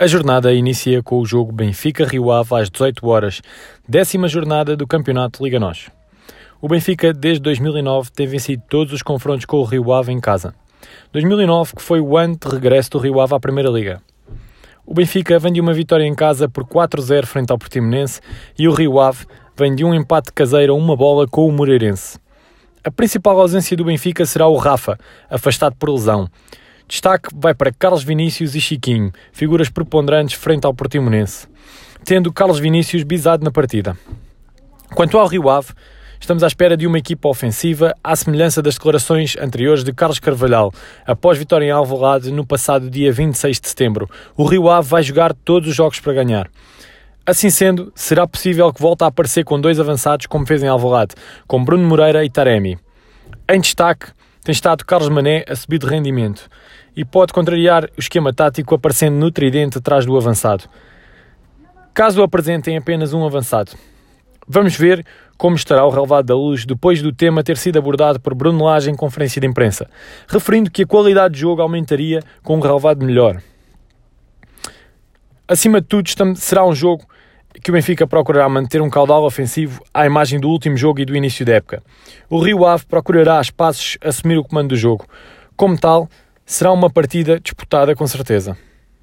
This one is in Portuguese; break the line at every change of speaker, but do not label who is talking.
A jornada inicia com o jogo Benfica-Rio Ave às 18 horas, décima jornada do Campeonato Liga NOS. O Benfica, desde 2009, tem vencido todos os confrontos com o Rio Ave em casa. 2009, que foi o ano de regresso do Rio Ave à Primeira Liga. O Benfica vem de uma vitória em casa por 4-0 frente ao Portimonense e o Rio Ave vem de um empate caseiro a uma bola com o Moreirense. A principal ausência do Benfica será o Rafa, afastado por lesão. Destaque vai para Carlos Vinícius e Chiquinho, figuras preponderantes frente ao Portimonense, tendo Carlos Vinícius bisado na partida. Quanto ao Rio Ave, estamos à espera de uma equipa ofensiva, à semelhança das declarações anteriores de Carlos Carvalhal, após vitória em Alvalade no passado dia 26 de setembro. O Rio Ave vai jogar todos os jogos para ganhar. Assim sendo, será possível que volte a aparecer com dois avançados, como fez em Alvalade, com Bruno Moreira e Taremi. Em destaque, tem estado Carlos Mané a subir de rendimento e pode contrariar o esquema tático aparecendo no tridente atrás do avançado. Caso apresentem apenas um avançado. Vamos ver como estará o relevado da luz depois do tema ter sido abordado por Bruno Lage em conferência de imprensa, referindo que a qualidade de jogo aumentaria com um relevado melhor. Acima de tudo, será um jogo que o Benfica procurará manter um caudal ofensivo à imagem do último jogo e do início da época. O Rio Ave procurará passos assumir o comando do jogo. Como tal, será uma partida disputada com certeza.